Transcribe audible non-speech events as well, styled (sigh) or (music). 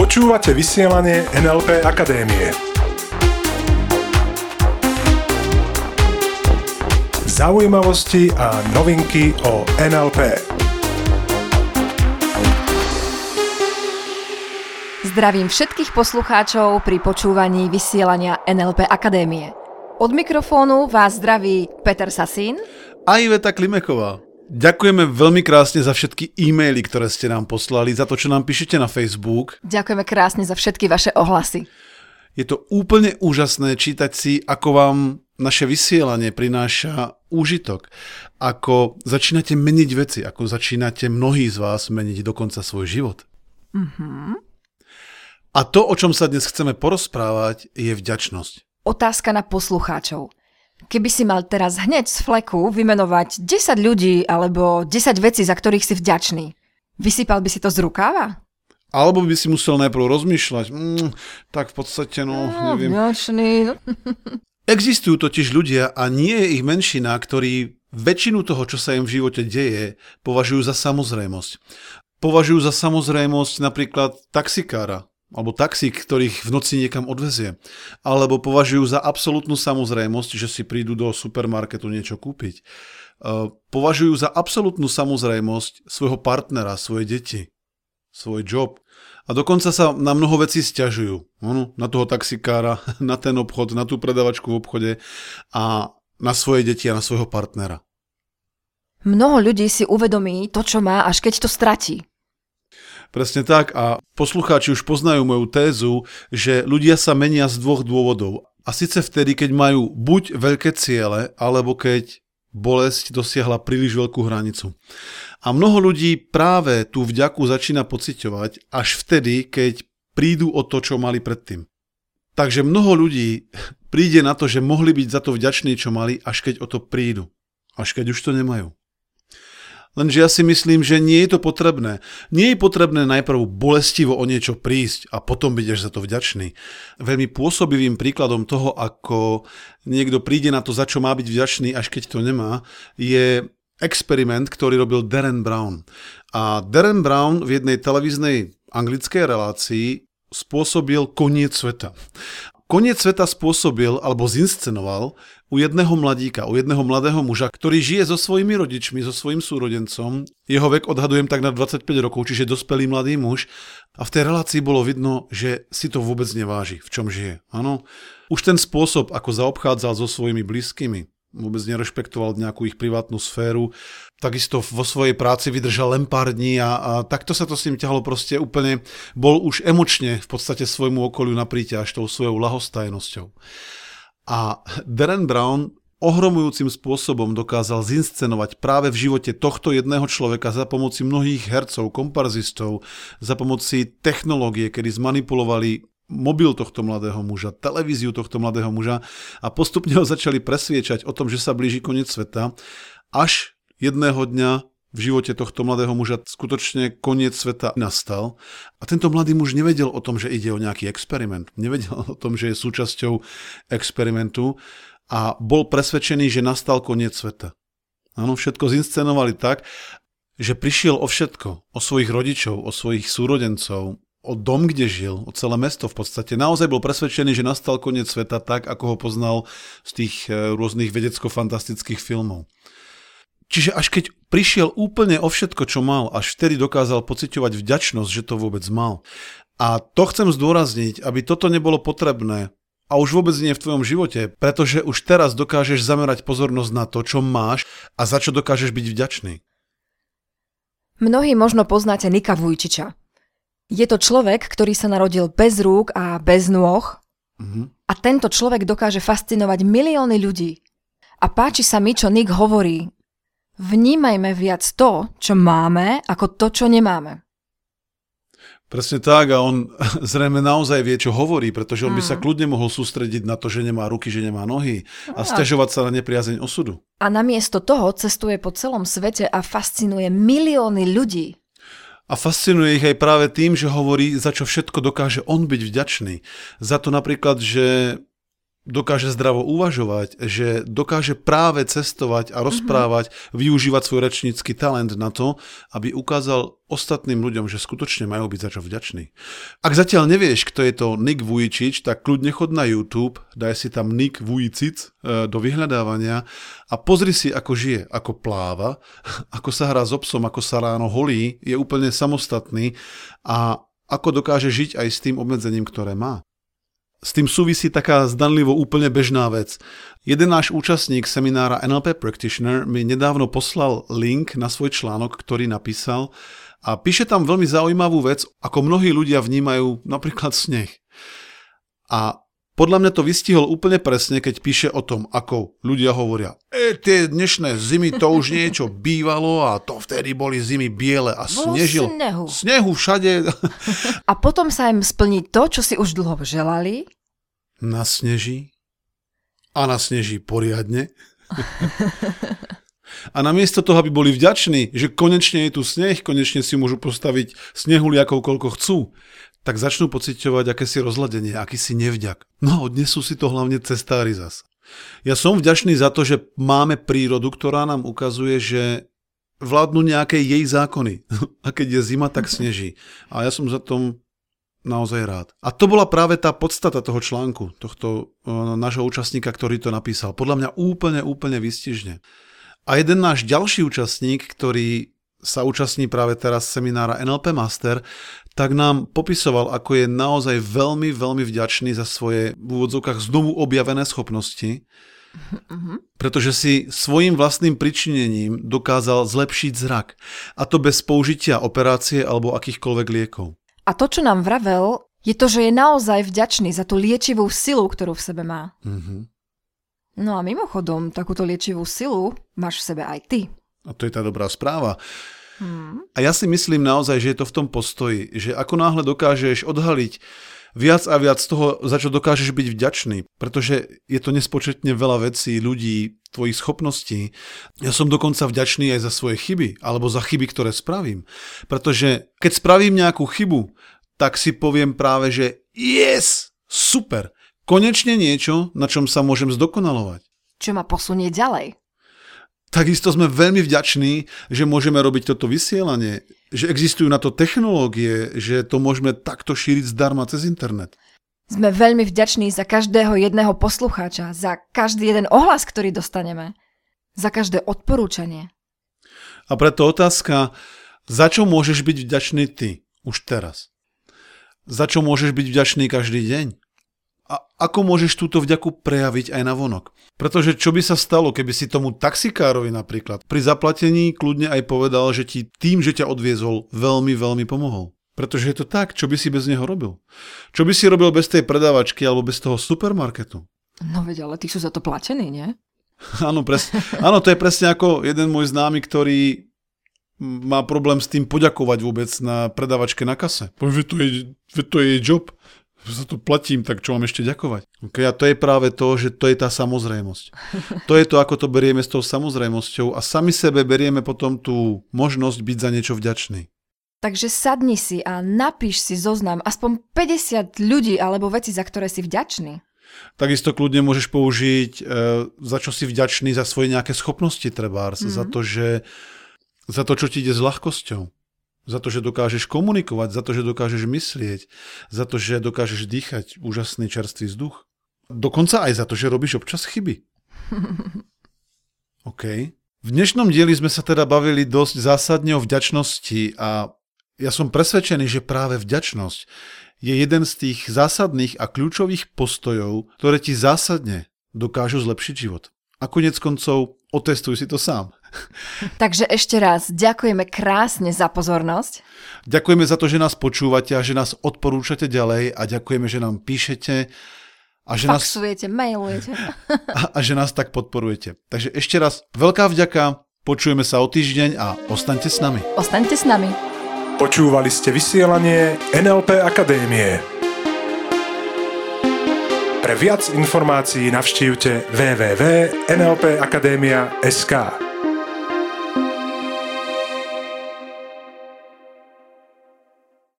Počúvate vysielanie NLP Akadémie. Zaujímavosti a novinky o NLP. Zdravím všetkých poslucháčov pri počúvaní vysielania NLP Akadémie. Od mikrofónu vás zdraví Peter Sasín a Iveta Klimeková. Ďakujeme veľmi krásne za všetky e-maily, ktoré ste nám poslali, za to, čo nám píšete na Facebook. Ďakujeme krásne za všetky vaše ohlasy. Je to úplne úžasné čítať si, ako vám naše vysielanie prináša úžitok, ako začínate meniť veci, ako začínate mnohí z vás meniť dokonca svoj život. Mm-hmm. A to, o čom sa dnes chceme porozprávať, je vďačnosť. Otázka na poslucháčov. Keby si mal teraz hneď z fleku vymenovať 10 ľudí alebo 10 vecí, za ktorých si vďačný, vysypal by si to z rukáva? Alebo by si musel najprv rozmýšľať, mm, tak v podstate, no, no neviem. Vďačný. No. (laughs) Existujú totiž ľudia a nie je ich menšina, ktorí väčšinu toho, čo sa im v živote deje, považujú za samozrejmosť. Považujú za samozrejmosť napríklad taxikára, alebo taxík, ktorých v noci niekam odvezie. Alebo považujú za absolútnu samozrejmosť, že si prídu do supermarketu niečo kúpiť. E, považujú za absolútnu samozrejmosť svojho partnera, svoje deti, svoj job. A dokonca sa na mnoho vecí stiažujú. Na toho taxikára, (laughs) na ten obchod, na tú predavačku v obchode a na svoje deti a na svojho partnera. Mnoho ľudí si uvedomí to, čo má, až keď to stratí. Presne tak a poslucháči už poznajú moju tézu, že ľudia sa menia z dvoch dôvodov. A síce vtedy, keď majú buď veľké ciele, alebo keď bolesť dosiahla príliš veľkú hranicu. A mnoho ľudí práve tú vďaku začína pociťovať až vtedy, keď prídu o to, čo mali predtým. Takže mnoho ľudí (laughs) príde na to, že mohli byť za to vďační, čo mali, až keď o to prídu. Až keď už to nemajú. Lenže ja si myslím, že nie je to potrebné. Nie je potrebné najprv bolestivo o niečo prísť a potom byť až za to vďačný. Veľmi pôsobivým príkladom toho, ako niekto príde na to, za čo má byť vďačný, až keď to nemá, je experiment, ktorý robil Darren Brown. A Darren Brown v jednej televíznej anglickej relácii spôsobil koniec sveta. Koniec sveta spôsobil alebo zinscenoval u jedného mladíka, u jedného mladého muža, ktorý žije so svojimi rodičmi, so svojím súrodencom. Jeho vek odhadujem tak na 25 rokov, čiže dospelý mladý muž. A v tej relácii bolo vidno, že si to vôbec neváži, v čom žije. Áno. Už ten spôsob, ako zaobchádzal so svojimi blízkymi, vôbec nerešpektoval nejakú ich privátnu sféru, takisto vo svojej práci vydržal len pár dní a, a takto sa to s ním ťahalo proste úplne, bol už emočne v podstate svojmu okoliu na príťaž tou svojou lahostajnosťou. A Darren Brown ohromujúcim spôsobom dokázal zinscenovať práve v živote tohto jedného človeka za pomoci mnohých hercov, komparzistov, za pomoci technológie, kedy zmanipulovali mobil tohto mladého muža, televíziu tohto mladého muža a postupne ho začali presviečať o tom, že sa blíži koniec sveta, až jedného dňa v živote tohto mladého muža skutočne koniec sveta nastal a tento mladý muž nevedel o tom, že ide o nejaký experiment. Nevedel o tom, že je súčasťou experimentu a bol presvedčený, že nastal koniec sveta. Áno, všetko zinscenovali tak, že prišiel o všetko, o svojich rodičov, o svojich súrodencov, o dom, kde žil, o celé mesto v podstate. Naozaj bol presvedčený, že nastal koniec sveta tak, ako ho poznal z tých eh, rôznych vedecko-fantastických filmov. Čiže až keď prišiel úplne o všetko, čo mal, až vtedy dokázal pociťovať vďačnosť, že to vôbec mal. A to chcem zdôrazniť, aby toto nebolo potrebné a už vôbec nie v tvojom živote, pretože už teraz dokážeš zamerať pozornosť na to, čo máš a za čo dokážeš byť vďačný. Mnohí možno poznáte Nika Vujčiča. Je to človek, ktorý sa narodil bez rúk a bez nôh mm-hmm. a tento človek dokáže fascinovať milióny ľudí. A páči sa mi, čo Nick hovorí, vnímajme viac to, čo máme, ako to, čo nemáme. Presne tak a on (laughs) zrejme naozaj vie, čo hovorí, pretože on by sa kľudne mohol sústrediť na to, že nemá ruky, že nemá nohy a stiažovať sa na nepriazeň osudu. A namiesto toho cestuje po celom svete a fascinuje milióny ľudí. A fascinuje ich aj práve tým, že hovorí, za čo všetko dokáže on byť vďačný. Za to napríklad, že dokáže zdravo uvažovať, že dokáže práve cestovať a rozprávať, mm-hmm. využívať svoj rečnícky talent na to, aby ukázal ostatným ľuďom, že skutočne majú byť za čo vďační. Ak zatiaľ nevieš, kto je to Nick Vujicic, tak kľudne chod na YouTube, daj si tam Nick Vujicic e, do vyhľadávania a pozri si, ako žije, ako pláva, (laughs) ako sa hrá s obsom, ako sa ráno holí, je úplne samostatný a ako dokáže žiť aj s tým obmedzením, ktoré má. S tým súvisí taká zdanlivo úplne bežná vec. Jeden náš účastník seminára NLP Practitioner mi nedávno poslal link na svoj článok, ktorý napísal a píše tam veľmi zaujímavú vec, ako mnohí ľudia vnímajú napríklad sneh. A podľa mňa to vystihol úplne presne, keď píše o tom, ako ľudia hovoria, e, tie dnešné zimy to už niečo bývalo a to vtedy boli zimy biele a snežil. snehu. Snehu všade. (laughs) A potom sa im splní to, čo si už dlho želali. Nasneží. A nasneží poriadne. (laughs) A namiesto toho, aby boli vďační, že konečne je tu sneh, konečne si môžu postaviť snehuliakov koľko chcú, tak začnú pociťovať akési rozladenie, akýsi nevďak. No odnesú si to hlavne cestári zas. Ja som vďačný za to, že máme prírodu, ktorá nám ukazuje, že vládnu nejaké jej zákony. (laughs) A keď je zima, tak sneží. A ja som za tom naozaj rád. A to bola práve tá podstata toho článku, tohto uh, nášho účastníka, ktorý to napísal. Podľa mňa úplne, úplne vystižne. A jeden náš ďalší účastník, ktorý sa účastní práve teraz seminára NLP Master, tak nám popisoval, ako je naozaj veľmi, veľmi vďačný za svoje v úvodzovkách znovu objavené schopnosti, pretože si svojim vlastným pričinením dokázal zlepšiť zrak. A to bez použitia operácie alebo akýchkoľvek liekov. A to, čo nám vravel, je to, že je naozaj vďačný za tú liečivú silu, ktorú v sebe má. Mm-hmm. No a mimochodom, takúto liečivú silu máš v sebe aj ty. A to je tá dobrá správa. Hmm. A ja si myslím naozaj, že je to v tom postoji, že ako náhle dokážeš odhaliť viac a viac toho, za čo dokážeš byť vďačný, pretože je to nespočetne veľa vecí, ľudí, tvojich schopností. Ja som dokonca vďačný aj za svoje chyby, alebo za chyby, ktoré spravím. Pretože keď spravím nejakú chybu, tak si poviem práve, že yes, super, konečne niečo, na čom sa môžem zdokonalovať. Čo ma posunie ďalej. Takisto sme veľmi vďační, že môžeme robiť toto vysielanie, že existujú na to technológie, že to môžeme takto šíriť zdarma cez internet. Sme veľmi vďační za každého jedného poslucháča, za každý jeden ohlas, ktorý dostaneme, za každé odporúčanie. A preto otázka, za čo môžeš byť vďačný ty už teraz? Za čo môžeš byť vďačný každý deň? A ako môžeš túto vďaku prejaviť aj na vonok. Pretože čo by sa stalo, keby si tomu taxikárovi napríklad pri zaplatení kľudne aj povedal, že ti tým, že ťa odviezol, veľmi, veľmi pomohol. Pretože je to tak, čo by si bez neho robil? Čo by si robil bez tej predávačky alebo bez toho supermarketu? No veď, ale tí sú za to platení, nie? (laughs) Áno, presne. Áno, to je presne ako jeden môj známy, ktorý má problém s tým poďakovať vôbec na predávačke na kase. Že to je, to je jej job že sa to platím, tak čo mám ešte ďakovať? Okay, a to je práve to, že to je tá samozrejmosť. (laughs) To je to, ako to berieme s tou samozrejmosťou a sami sebe berieme potom tú možnosť byť za niečo vďačný. Takže sadni si a napíš si zoznam aspoň 50 ľudí alebo veci, za ktoré si vďačný. Takisto kľudne môžeš použiť, e, za čo si vďačný, za svoje nejaké schopnosti trebárs, mm-hmm. za to, že za to, čo ti ide s ľahkosťou. Za to, že dokážeš komunikovať, za to, že dokážeš myslieť, za to, že dokážeš dýchať úžasný čerstvý vzduch. Dokonca aj za to, že robíš občas chyby. (laughs) OK. V dnešnom dieli sme sa teda bavili dosť zásadne o vďačnosti a ja som presvedčený, že práve vďačnosť je jeden z tých zásadných a kľúčových postojov, ktoré ti zásadne dokážu zlepšiť život. A konec koncov otestuj si to sám. (laughs) Takže ešte raz ďakujeme krásne za pozornosť. Ďakujeme za to, že nás počúvate a že nás odporúčate ďalej a ďakujeme, že nám píšete a že Faxujete, nás, mailujete. (laughs) A, a že nás tak podporujete. Takže ešte raz veľká vďaka, počujeme sa o týždeň a ostaňte s nami. Ostaňte s nami. Počúvali ste vysielanie NLP Akadémie. Pre viac informácií navštívte www.nlpakademia.sk.